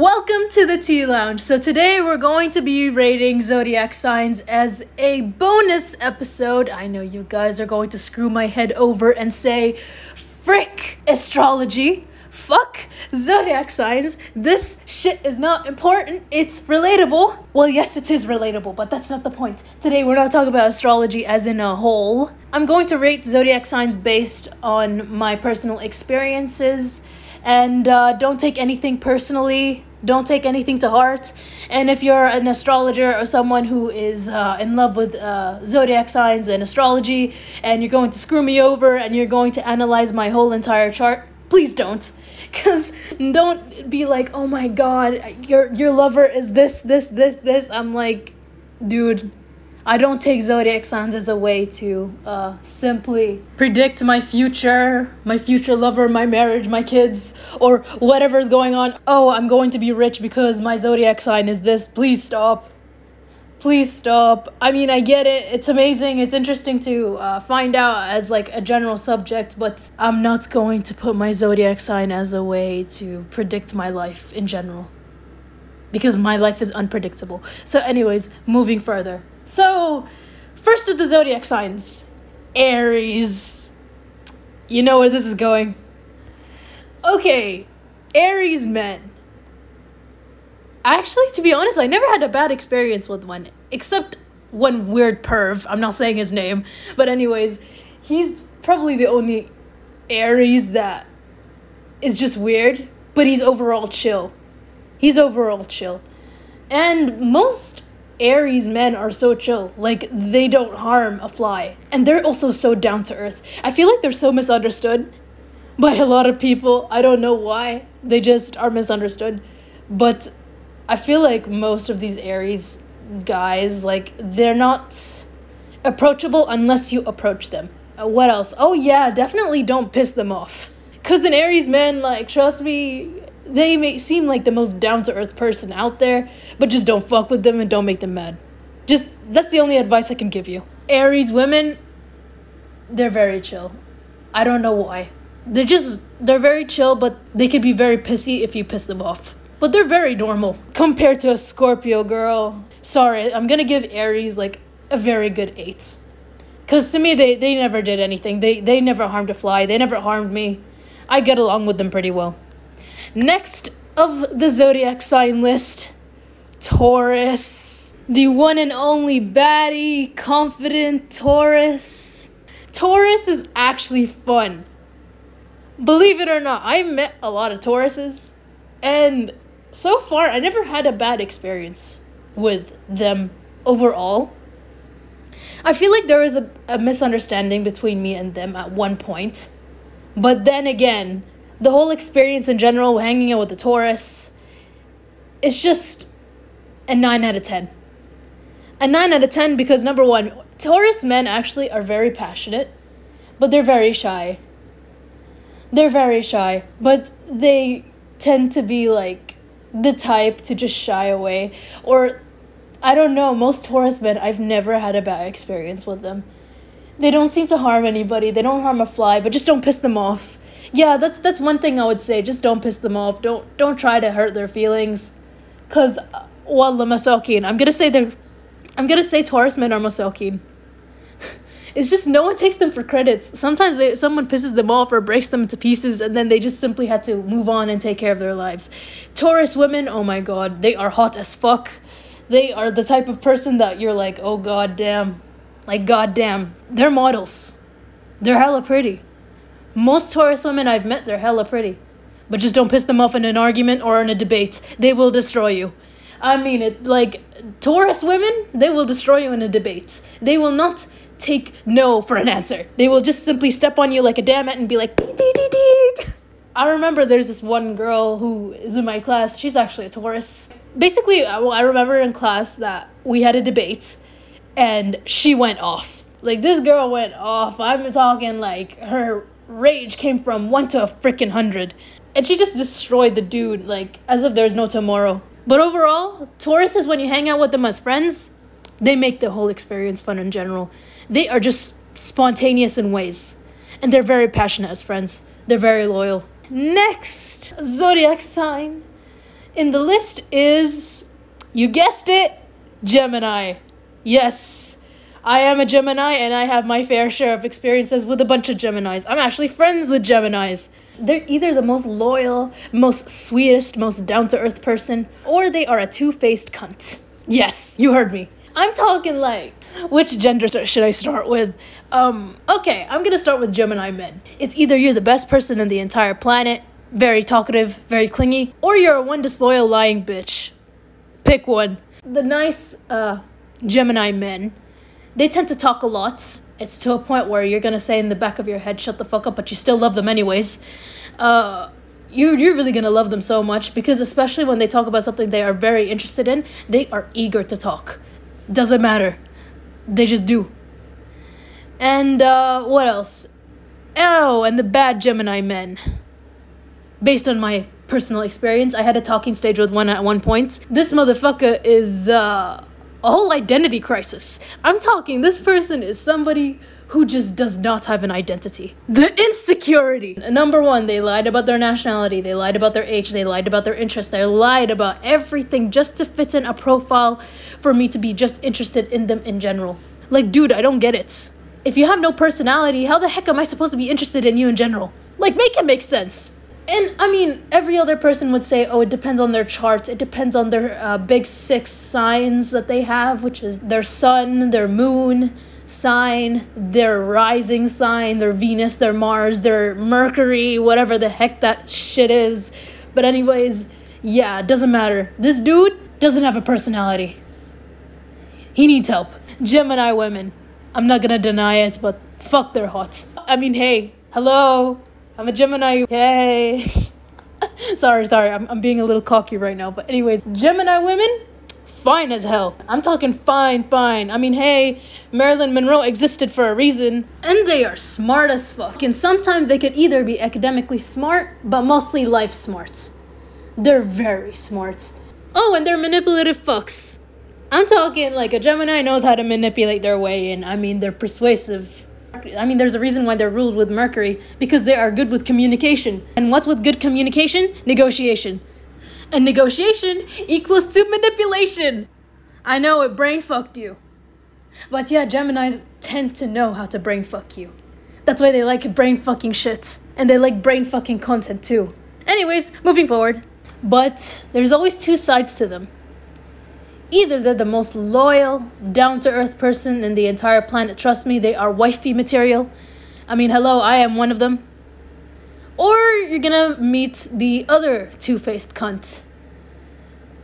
Welcome to the Tea Lounge. So, today we're going to be rating zodiac signs as a bonus episode. I know you guys are going to screw my head over and say, frick astrology. Fuck zodiac signs. This shit is not important. It's relatable. Well, yes, it is relatable, but that's not the point. Today, we're not talking about astrology as in a whole. I'm going to rate zodiac signs based on my personal experiences and uh, don't take anything personally don't take anything to heart. And if you're an astrologer or someone who is uh, in love with uh, zodiac signs and astrology and you're going to screw me over and you're going to analyze my whole entire chart please don't. Because don't be like oh my god your your lover is this this this this. I'm like dude I don't take zodiac signs as a way to uh, simply predict my future, my future lover, my marriage, my kids, or whatever is going on. Oh, I'm going to be rich because my zodiac sign is this. Please stop. Please stop. I mean, I get it. It's amazing. It's interesting to uh, find out as like a general subject, but I'm not going to put my zodiac sign as a way to predict my life in general because my life is unpredictable. So, anyways, moving further. So, first of the zodiac signs Aries. You know where this is going. Okay, Aries men. Actually, to be honest, I never had a bad experience with one, except one weird perv. I'm not saying his name, but, anyways, he's probably the only Aries that is just weird, but he's overall chill. He's overall chill. And most Aries men are so chill. Like, they don't harm a fly. And they're also so down to earth. I feel like they're so misunderstood by a lot of people. I don't know why. They just are misunderstood. But I feel like most of these Aries guys, like, they're not approachable unless you approach them. Uh, what else? Oh, yeah, definitely don't piss them off. Because an Aries man, like, trust me, they may seem like the most down to earth person out there, but just don't fuck with them and don't make them mad. Just that's the only advice I can give you. Aries women, they're very chill. I don't know why. They're just they're very chill, but they could be very pissy if you piss them off. But they're very normal compared to a Scorpio girl. Sorry, I'm gonna give Aries like a very good eight. Cause to me they, they never did anything. They they never harmed a fly. They never harmed me. I get along with them pretty well. Next of the zodiac sign list, Taurus. The one and only baddie, confident Taurus. Taurus is actually fun. Believe it or not, I met a lot of Tauruses, and so far I never had a bad experience with them overall. I feel like there was a, a misunderstanding between me and them at one point. But then again, the whole experience in general, hanging out with the Taurus, it's just a 9 out of 10. A 9 out of 10 because number one, Taurus men actually are very passionate, but they're very shy. They're very shy, but they tend to be like the type to just shy away. Or, I don't know, most Taurus men, I've never had a bad experience with them. They don't seem to harm anybody, they don't harm a fly, but just don't piss them off yeah, that's that's one thing I would say. Just don't piss them off. Don't don't try to hurt their feelings, cause uh, wallah masokin. I'm gonna say they're, I'm gonna say Taurus men are masokin. it's just no one takes them for credits. Sometimes they someone pisses them off or breaks them into pieces, and then they just simply had to move on and take care of their lives. Taurus women, oh my god, they are hot as fuck. They are the type of person that you're like, oh god damn, like god damn, they're models. They're hella pretty. Most Taurus women I've met, they're hella pretty. But just don't piss them off in an argument or in a debate. They will destroy you. I mean it, like, Taurus women, they will destroy you in a debate. They will not take no for an answer. They will just simply step on you like a damn it and be like, dee dee dee dee. I remember there's this one girl who is in my class. She's actually a Taurus. Basically, uh, well, I remember in class that we had a debate and she went off. Like, this girl went off. I'm talking like her rage came from one to a freaking hundred. And she just destroyed the dude, like, as if there's no tomorrow. But overall, Tauruses, when you hang out with them as friends, they make the whole experience fun in general. They are just spontaneous in ways. And they're very passionate as friends. They're very loyal. Next zodiac sign in the list is, you guessed it, Gemini. Yes, I am a Gemini and I have my fair share of experiences with a bunch of Geminis. I'm actually friends with Geminis. They're either the most loyal, most sweetest, most down to earth person, or they are a two faced cunt. Yes, you heard me. I'm talking like, which gender should I start with? Um, okay, I'm gonna start with Gemini men. It's either you're the best person in the entire planet, very talkative, very clingy, or you're a one disloyal lying bitch. Pick one. The nice uh, Gemini men, they tend to talk a lot. It's to a point where you're gonna say in the back of your head, shut the fuck up, but you still love them anyways. Uh, you're, you're really gonna love them so much because, especially when they talk about something they are very interested in, they are eager to talk. Doesn't matter. They just do. And uh, what else? Oh, and the bad Gemini men. Based on my personal experience, I had a talking stage with one at one point. This motherfucker is uh, a whole identity crisis. I'm talking, this person is somebody who just does not have an identity. The insecurity. Number one, they lied about their nationality, they lied about their age, they lied about their interests, they lied about everything just to fit in a profile for me to be just interested in them in general. Like, dude, I don't get it. If you have no personality, how the heck am I supposed to be interested in you in general? Like, make it make sense. And I mean, every other person would say, oh, it depends on their charts. It depends on their uh, big six signs that they have, which is their sun, their moon, sign, their rising sign, their Venus, their Mars, their Mercury, whatever the heck that shit is. But, anyways, yeah, it doesn't matter. This dude doesn't have a personality. He needs help. Gemini women. I'm not gonna deny it, but fuck, they're hot. I mean, hey, hello. I'm a Gemini. Yay. sorry, sorry. I'm, I'm being a little cocky right now. But, anyways, Gemini women fine as hell. I'm talking fine, fine. I mean, hey, Marilyn Monroe existed for a reason. And they are smart as fuck. And sometimes they could either be academically smart, but mostly life smart. They're very smart. Oh, and they're manipulative fucks. I'm talking like a Gemini knows how to manipulate their way in. I mean, they're persuasive. I mean, there's a reason why they're ruled with Mercury because they are good with communication. And what's with good communication? Negotiation. And negotiation equals to manipulation. I know it brain fucked you. But yeah, Geminis tend to know how to brain fuck you. That's why they like brain fucking shit. And they like brain fucking content too. Anyways, moving forward. But there's always two sides to them. Either they're the most loyal, down to earth person in the entire planet. Trust me, they are wifey material. I mean, hello, I am one of them. Or you're gonna meet the other two faced cunt.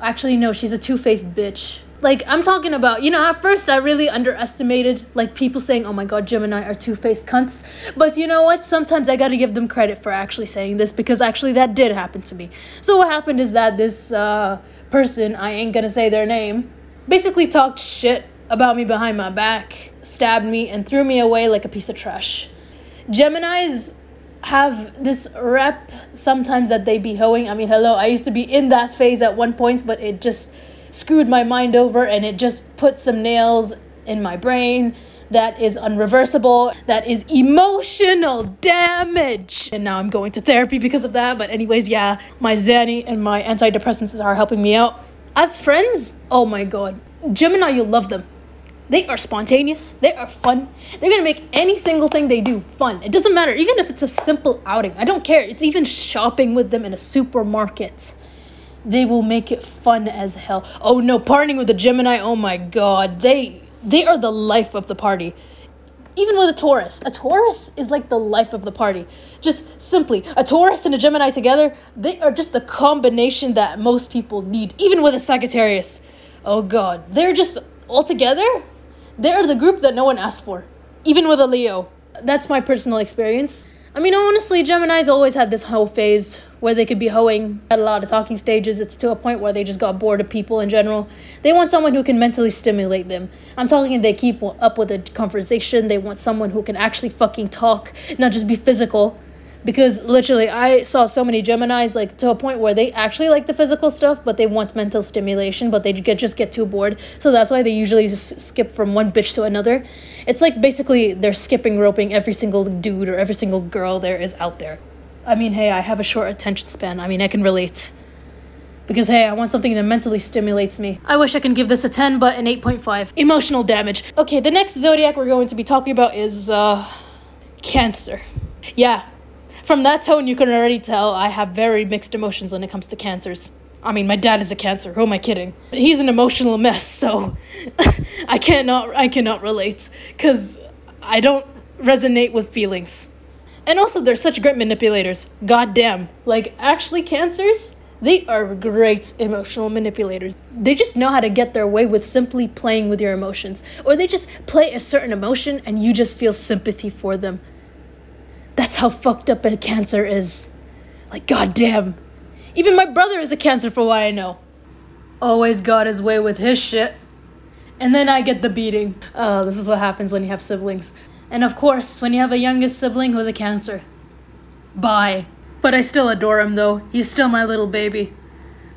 Actually, no, she's a two faced bitch. Like, I'm talking about, you know, at first I really underestimated, like, people saying, oh my god, Gemini are two faced cunts. But you know what? Sometimes I gotta give them credit for actually saying this because actually that did happen to me. So, what happened is that this uh, person, I ain't gonna say their name, basically talked shit about me behind my back, stabbed me, and threw me away like a piece of trash. Geminis have this rep sometimes that they be hoeing. I mean, hello, I used to be in that phase at one point, but it just screwed my mind over and it just put some nails in my brain that is unreversible, that is emotional damage. And now I'm going to therapy because of that. But, anyways, yeah, my Xanny and my antidepressants are helping me out. As friends, oh my god, Gemini, you love them. They are spontaneous. They are fun. They're gonna make any single thing they do fun. It doesn't matter, even if it's a simple outing. I don't care. It's even shopping with them in a supermarket. They will make it fun as hell. Oh no, partying with a Gemini. Oh my god, they they are the life of the party. Even with a Taurus, a Taurus is like the life of the party. Just simply, a Taurus and a Gemini together, they are just the combination that most people need. Even with a Sagittarius. Oh god, they're just all together they're the group that no one asked for, even with a Leo. That's my personal experience. I mean, honestly, Gemini's always had this hoe phase where they could be hoeing at a lot of talking stages. It's to a point where they just got bored of people in general. They want someone who can mentally stimulate them. I'm talking if they keep up with a conversation, they want someone who can actually fucking talk, not just be physical because literally I saw so many Geminis like to a point where they actually like the physical stuff, but they want mental stimulation, but they get just get too bored. So that's why they usually just skip from one bitch to another. It's like basically they're skipping roping every single dude or every single girl there is out there. I mean, hey, I have a short attention span. I mean, I can relate. Because hey, I want something that mentally stimulates me. I wish I can give this a 10, but an 8.5. Emotional damage. Okay, the next zodiac we're going to be talking about is uh Cancer. Yeah. From that tone you can already tell I have very mixed emotions when it comes to cancers. I mean, my dad is a cancer. Who am I kidding? He's an emotional mess, so I cannot I cannot relate cuz I don't resonate with feelings. And also they're such great manipulators. God damn. Like actually cancers, they are great emotional manipulators. They just know how to get their way with simply playing with your emotions. Or they just play a certain emotion and you just feel sympathy for them. That's how fucked up a cancer is. Like goddamn. Even my brother is a cancer for what I know. Always got his way with his shit. And then I get the beating. Oh, this is what happens when you have siblings. And of course, when you have a youngest sibling who's a cancer. Bye. But I still adore him though. He's still my little baby.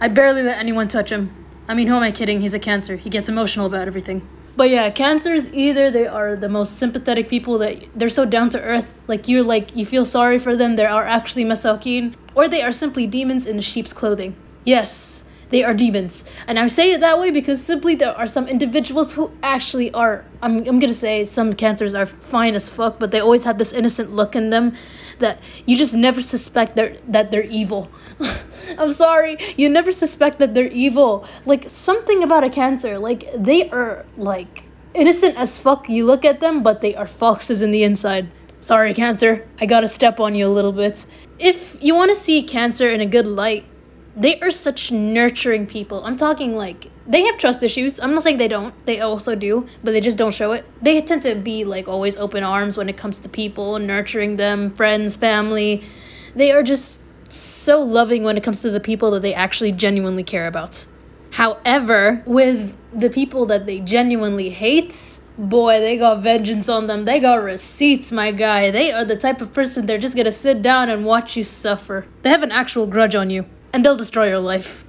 I barely let anyone touch him. I mean, who am I kidding? He's a cancer. He gets emotional about everything. But yeah, cancers either they are the most sympathetic people that they're so down to earth, like you're like you feel sorry for them, they are actually masakin, or they are simply demons in sheep's clothing. Yes, they are demons. And I say it that way because simply there are some individuals who actually are I'm I'm gonna say some cancers are fine as fuck, but they always have this innocent look in them that you just never suspect they're that they're evil. I'm sorry, you never suspect that they're evil. Like something about a cancer, like they are like innocent as fuck. You look at them, but they are foxes in the inside. Sorry, cancer. I gotta step on you a little bit. If you want to see cancer in a good light, they are such nurturing people. I'm talking like they have trust issues. I'm not saying they don't. They also do, but they just don't show it. They tend to be like always open arms when it comes to people, nurturing them, friends, family. They are just so loving when it comes to the people that they actually genuinely care about. However, with the people that they genuinely hate, boy, they got vengeance on them. They got receipts, my guy. They are the type of person they're just gonna sit down and watch you suffer. They have an actual grudge on you, and they'll destroy your life.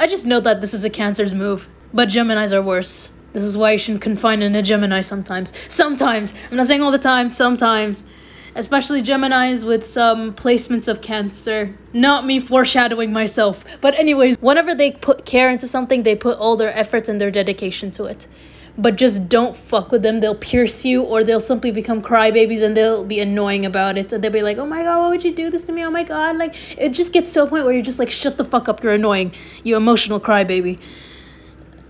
I just know that this is a Cancer's move, but Geminis are worse. This is why you shouldn't confine in a Gemini sometimes. Sometimes! I'm not saying all the time, sometimes especially Geminis with some placements of Cancer. Not me foreshadowing myself. But, anyways, whenever they put care into something, they put all their efforts and their dedication to it. But just don't fuck with them. They'll pierce you, or they'll simply become crybabies and they'll be annoying about it. And they'll be like, oh my god, why would you do this to me? Oh my god. Like, it just gets to a point where you're just like, shut the fuck up, you're annoying. You emotional crybaby.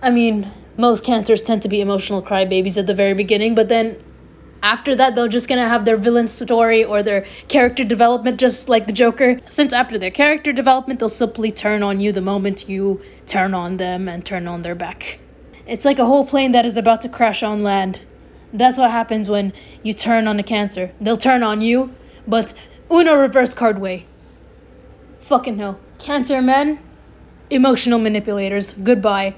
I mean, most cancers tend to be emotional crybabies at the very beginning, but then after that they're just gonna have their villain story or their character development just like the joker. Since after their character development they'll simply turn on you the moment you turn on them and turn on their back. It's like a whole plane that is about to crash on land. That's what happens when you turn on a cancer. They'll turn on you but uno reverse card way. Fucking hell. Cancer men emotional manipulators. Goodbye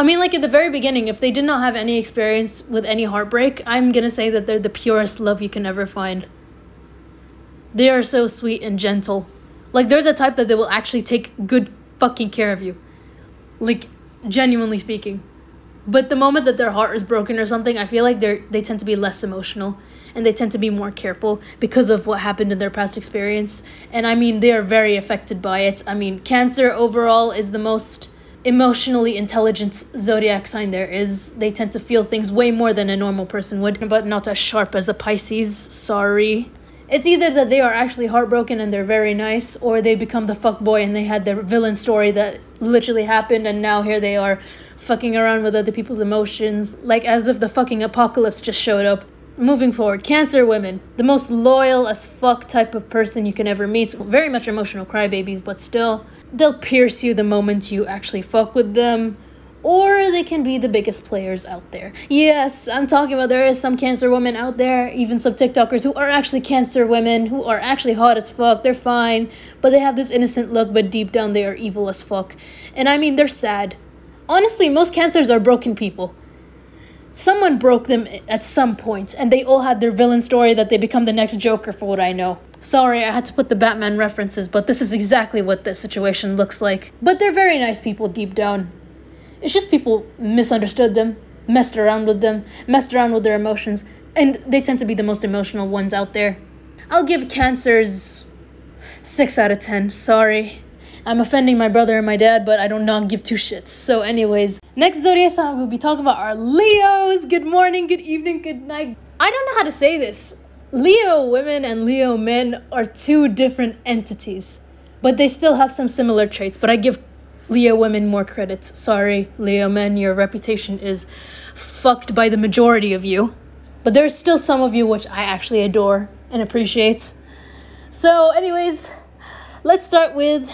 I mean, like at the very beginning, if they did not have any experience with any heartbreak, I'm gonna say that they're the purest love you can ever find. They are so sweet and gentle. Like, they're the type that they will actually take good fucking care of you. Like, genuinely speaking. But the moment that their heart is broken or something, I feel like they're they tend to be less emotional and they tend to be more careful because of what happened in their past experience. And I mean, they are very affected by it. I mean, cancer overall is the most emotionally intelligent zodiac sign there is. They tend to feel things way more than a normal person would, but not as sharp as a Pisces. Sorry. It's either that they are actually heartbroken and they're very nice, or they become the fuck boy and they had their villain story that literally happened, and now here they are fucking around with other people's emotions, like as if the fucking apocalypse just showed up. Moving forward, Cancer women, the most loyal as fuck type of person you can ever meet. Very much emotional crybabies, but still, they'll pierce you the moment you actually fuck with them. Or they can be the biggest players out there. Yes, I'm talking about there is some cancer women out there, even some TikTokers who are actually cancer women, who are actually hot as fuck. They're fine, but they have this innocent look, but deep down they are evil as fuck. And I mean, they're sad. Honestly, most cancers are broken people someone broke them at some point and they all had their villain story that they become the next joker for what i know. Sorry i had to put the batman references but this is exactly what the situation looks like. But they're very nice people deep down. It's just people misunderstood them messed around with them messed around with their emotions and they tend to be the most emotional ones out there. I'll give cancers 6 out of 10 sorry I'm offending my brother and my dad, but I do not give two shits. So, anyways, next zodiac sign we'll be talking about are Leos. Good morning, good evening, good night. I don't know how to say this. Leo women and Leo men are two different entities, but they still have some similar traits. But I give Leo women more credit. Sorry, Leo men, your reputation is fucked by the majority of you. But there's still some of you which I actually adore and appreciate. So, anyways, let's start with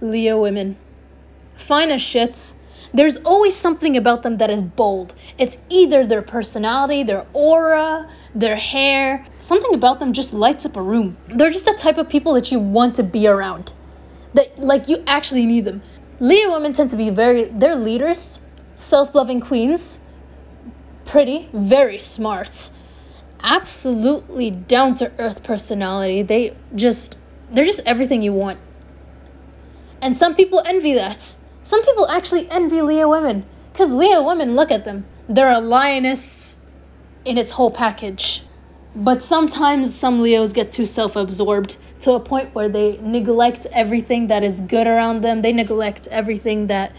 Leo women. Fine as shit. There's always something about them that is bold. It's either their personality, their aura, their hair. Something about them just lights up a room. They're just the type of people that you want to be around. That like you actually need them. Leo women tend to be very they're leaders, self-loving queens, pretty, very smart, absolutely down to earth personality. They just, they're just everything you want. And some people envy that. Some people actually envy Leo women. Because Leo women, look at them. They're a lioness in its whole package. But sometimes some Leos get too self absorbed to a point where they neglect everything that is good around them. They neglect everything that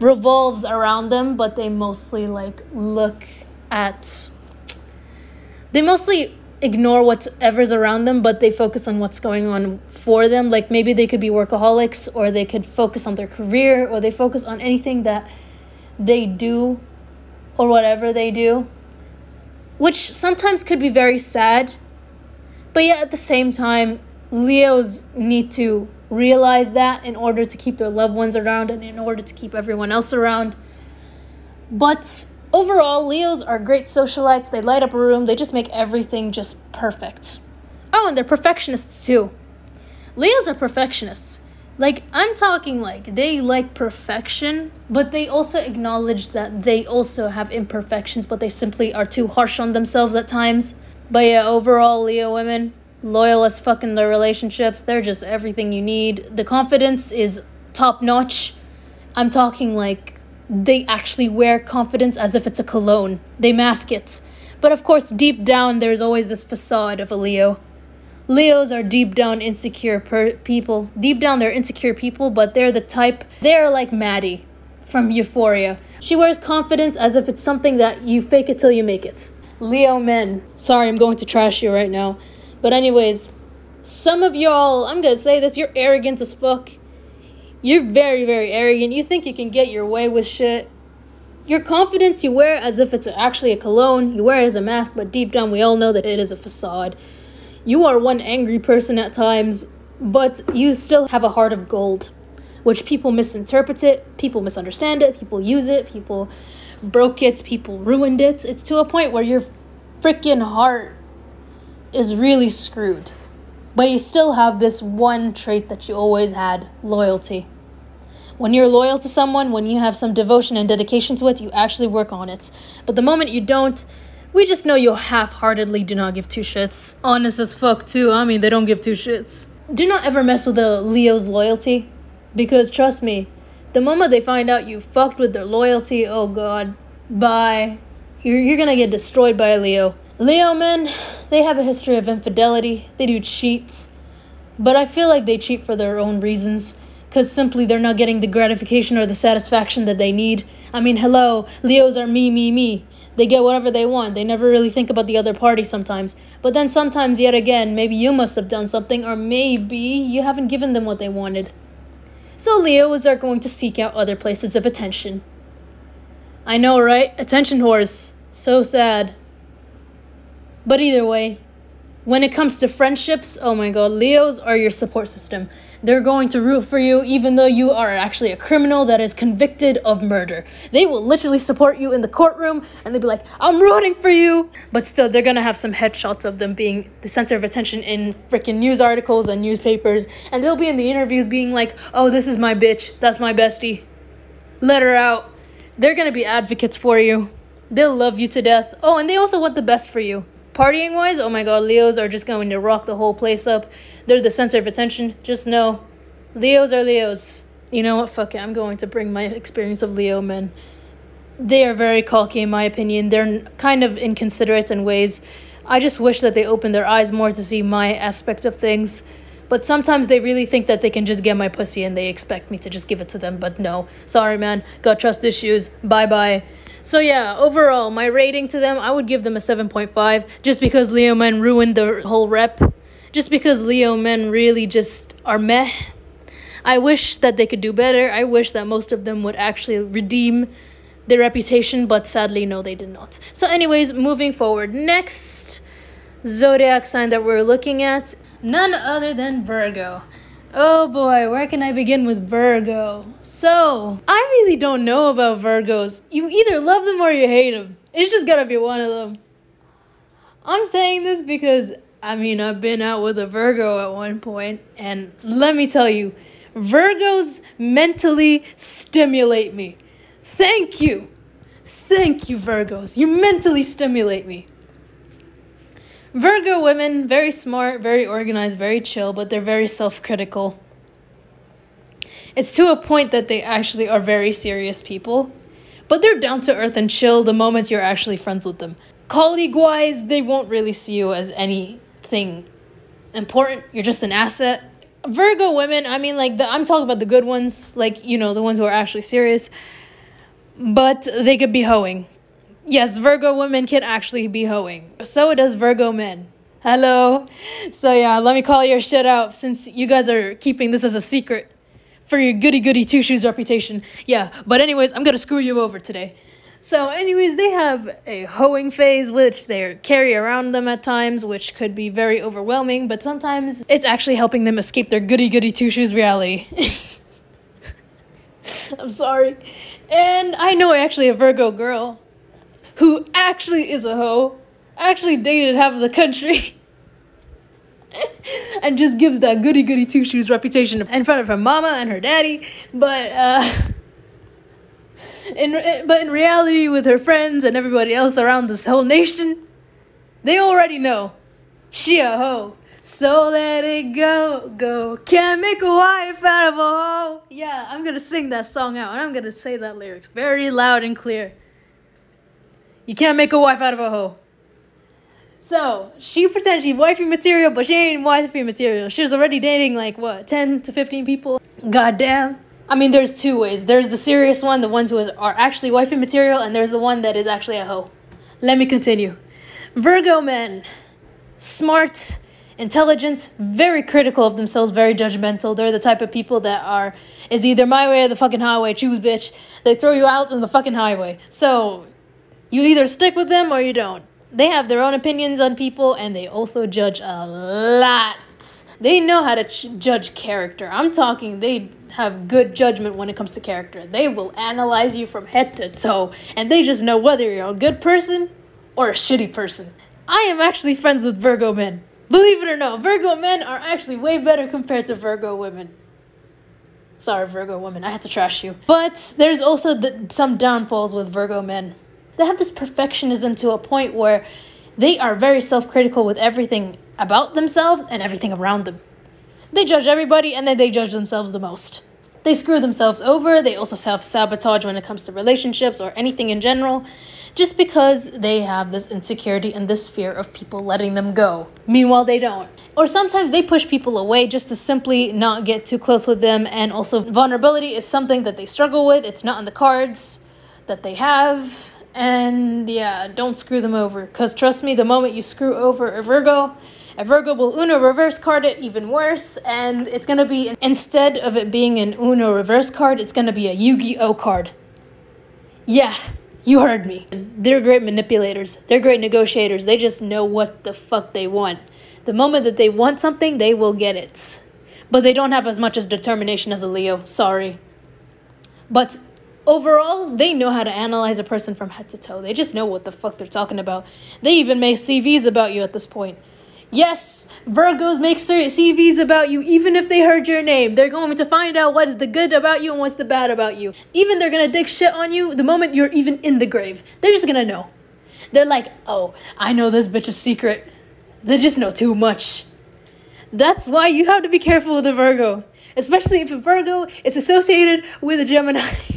revolves around them, but they mostly like look at they mostly ignore whatever's around them, but they focus on what's going on for them. Like maybe they could be workaholics or they could focus on their career or they focus on anything that they do or whatever they do, which sometimes could be very sad. But yet at the same time, Leos need to realize that in order to keep their loved ones around and in order to keep everyone else around. But overall, Leos are great socialites. They light up a room, they just make everything just perfect. Oh, and they're perfectionists too. Leos are perfectionists. Like, I'm talking like they like perfection, but they also acknowledge that they also have imperfections, but they simply are too harsh on themselves at times. But yeah, overall, Leo women, loyal as fuck in their relationships. They're just everything you need. The confidence is top notch. I'm talking like they actually wear confidence as if it's a cologne. They mask it. But of course, deep down, there's always this facade of a Leo. Leos are deep down insecure per- people. Deep down, they're insecure people, but they're the type, they're like Maddie from Euphoria. She wears confidence as if it's something that you fake it till you make it. Leo men. Sorry, I'm going to trash you right now. But, anyways, some of y'all, I'm gonna say this, you're arrogant as fuck. You're very, very arrogant. You think you can get your way with shit. Your confidence you wear it as if it's actually a cologne. You wear it as a mask, but deep down we all know that it is a facade. You are one angry person at times, but you still have a heart of gold, which people misinterpret it, people misunderstand it, people use it, people broke it, people ruined it. It's to a point where your freaking heart is really screwed. But you still have this one trait that you always had loyalty. When you're loyal to someone, when you have some devotion and dedication to it, you actually work on it. But the moment you don't, we just know you half heartedly do not give two shits. Honest as fuck, too. I mean, they don't give two shits. Do not ever mess with a Leo's loyalty. Because trust me, the moment they find out you fucked with their loyalty, oh god, bye. You're, you're gonna get destroyed by Leo. Leo men, they have a history of infidelity. They do cheat. But I feel like they cheat for their own reasons because simply they're not getting the gratification or the satisfaction that they need. I mean, hello, Leos are me, me, me. They get whatever they want. They never really think about the other party sometimes. But then sometimes, yet again, maybe you must have done something, or maybe you haven't given them what they wanted. So Leos are going to seek out other places of attention. I know, right? Attention whores. So sad. But either way, when it comes to friendships, oh my god, Leos are your support system. They're going to root for you even though you are actually a criminal that is convicted of murder. They will literally support you in the courtroom and they'll be like, I'm rooting for you. But still, they're gonna have some headshots of them being the center of attention in freaking news articles and newspapers. And they'll be in the interviews being like, oh, this is my bitch. That's my bestie. Let her out. They're gonna be advocates for you. They'll love you to death. Oh, and they also want the best for you. Partying wise, oh my god, Leos are just going to rock the whole place up. They're the center of attention. Just know, Leos are Leos. You know what? Fuck it. I'm going to bring my experience of Leo men. They are very cocky, in my opinion. They're kind of inconsiderate in ways. I just wish that they opened their eyes more to see my aspect of things. But sometimes they really think that they can just get my pussy and they expect me to just give it to them. But no, sorry, man. Got trust issues. Bye bye. So yeah, overall, my rating to them, I would give them a 7.5 just because Leo men ruined the whole rep. Just because Leo men really just are meh. I wish that they could do better. I wish that most of them would actually redeem their reputation, but sadly, no, they did not. So, anyways, moving forward. Next zodiac sign that we're looking at none other than Virgo. Oh boy, where can I begin with Virgo? So, I really don't know about Virgos. You either love them or you hate them. It's just gotta be one of them. I'm saying this because, I mean, I've been out with a Virgo at one point, and let me tell you, Virgos mentally stimulate me. Thank you. Thank you, Virgos. You mentally stimulate me. Virgo women, very smart, very organized, very chill, but they're very self critical. It's to a point that they actually are very serious people, but they're down to earth and chill the moment you're actually friends with them. Colleague wise, they won't really see you as anything important. You're just an asset. Virgo women, I mean, like, the, I'm talking about the good ones, like, you know, the ones who are actually serious, but they could be hoeing Yes, Virgo women can actually be hoeing. So does Virgo men. Hello. So yeah, let me call your shit out since you guys are keeping this as a secret for your goody goody two shoes reputation. Yeah, but anyways, I'm gonna screw you over today. So, anyways, they have a hoeing phase, which they carry around them at times, which could be very overwhelming, but sometimes it's actually helping them escape their goody goody two shoes reality. I'm sorry. And I know actually a Virgo girl who actually is a hoe, actually dated half of the country. and just gives that goody goody two shoes reputation in front of her mama and her daddy, but uh, in but in reality, with her friends and everybody else around this whole nation, they already know she a hoe. So let it go, go. Can't make a wife out of a hoe. Yeah, I'm gonna sing that song out and I'm gonna say that lyrics very loud and clear. You can't make a wife out of a hoe. So she pretends she's wifey material, but she ain't wifey material. She was already dating like what, ten to fifteen people. Goddamn. I mean, there's two ways. There's the serious one, the ones who is, are actually wifey material, and there's the one that is actually a hoe. Let me continue. Virgo men, smart, intelligent, very critical of themselves, very judgmental. They're the type of people that are is either my way or the fucking highway. Choose, bitch. They throw you out on the fucking highway. So you either stick with them or you don't. They have their own opinions on people and they also judge a lot. They know how to ch- judge character. I'm talking, they have good judgment when it comes to character. They will analyze you from head to toe and they just know whether you're a good person or a shitty person. I am actually friends with Virgo men. Believe it or not, Virgo men are actually way better compared to Virgo women. Sorry, Virgo women, I had to trash you. But there's also the, some downfalls with Virgo men they have this perfectionism to a point where they are very self critical with everything about themselves and everything around them. They judge everybody and then they judge themselves the most. They screw themselves over, they also self sabotage when it comes to relationships or anything in general, just because they have this insecurity and this fear of people letting them go. Meanwhile, they don't. Or sometimes they push people away just to simply not get too close with them, and also vulnerability is something that they struggle with, it's not on the cards that they have and yeah, don't screw them over. Because trust me, the moment you screw over a Virgo, a Virgo will Uno reverse card it even worse. And it's going to be, instead of it being an Uno reverse card, it's going to be a Yu Gi Oh card. Yeah, you heard me. They're great manipulators, they're great negotiators. They just know what the fuck they want. The moment that they want something, they will get it. But they don't have as much as determination as a Leo. Sorry. But overall, they know how to analyze a person from head to toe. They just know what the fuck they're talking about. They even make CVs about you at this point. Yes, Virgos make CVs about you even if they heard your name. They're going to find out what is the good about you and what's the bad about you. Even they're gonna dig shit on you the moment you're even in the grave. They're just gonna know. They're like, oh, I know this bitch's secret. They just know too much. That's why you have to be careful with a Virgo. Especially if a Virgo is associated with a Gemini.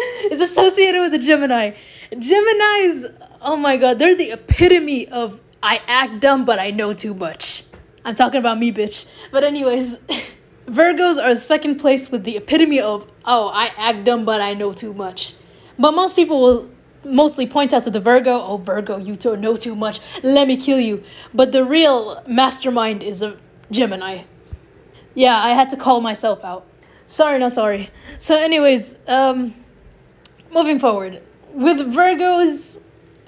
is associated with the Gemini. Geminis, oh my god, they're the epitome of I act dumb, but I know too much. I'm talking about me, bitch. But, anyways, Virgos are second place with the epitome of, oh, I act dumb, but I know too much. But most people will mostly point out to the Virgo, oh, Virgo, you don't know too much. Let me kill you. But the real mastermind is a Gemini. Yeah, I had to call myself out. Sorry, not sorry. So, anyways, um, moving forward. With Virgos,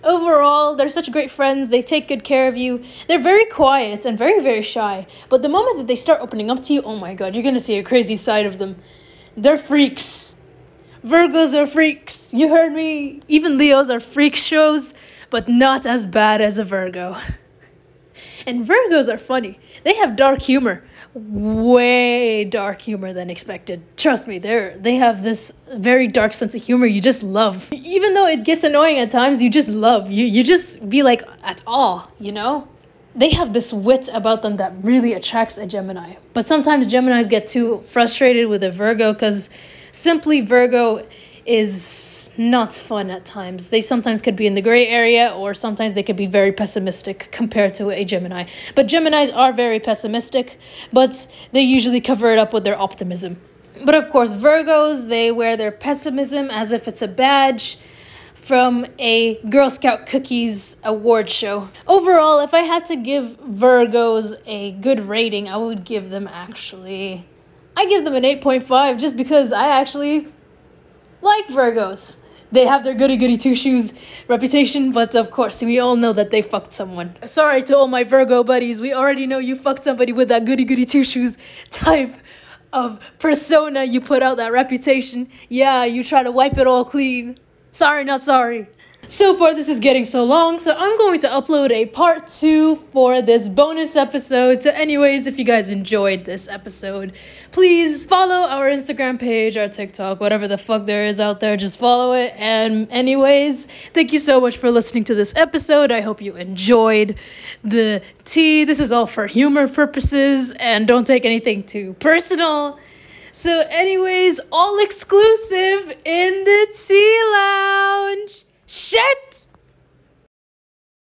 overall, they're such great friends. They take good care of you. They're very quiet and very, very shy. But the moment that they start opening up to you, oh my god, you're gonna see a crazy side of them. They're freaks. Virgos are freaks. You heard me. Even Leos are freak shows, but not as bad as a Virgo. And Virgos are funny. They have dark humor way dark humor than expected. Trust me, they're they have this very dark sense of humor you just love. Even though it gets annoying at times, you just love. You you just be like at all, you know? They have this wit about them that really attracts a Gemini. But sometimes Geminis get too frustrated with a Virgo cuz simply Virgo is not fun at times. They sometimes could be in the gray area or sometimes they could be very pessimistic compared to a Gemini. But Geminis are very pessimistic, but they usually cover it up with their optimism. But of course, Virgos, they wear their pessimism as if it's a badge from a Girl Scout cookies award show. Overall, if I had to give Virgos a good rating, I would give them actually I give them an 8.5 just because I actually like Virgos. They have their goody goody two shoes reputation, but of course, we all know that they fucked someone. Sorry to all my Virgo buddies, we already know you fucked somebody with that goody goody two shoes type of persona you put out that reputation. Yeah, you try to wipe it all clean. Sorry, not sorry. So far, this is getting so long, so I'm going to upload a part two for this bonus episode. So, anyways, if you guys enjoyed this episode, please follow our Instagram page, our TikTok, whatever the fuck there is out there, just follow it. And, anyways, thank you so much for listening to this episode. I hope you enjoyed the tea. This is all for humor purposes, and don't take anything too personal. So, anyways, all exclusive in the tea lounge. Shit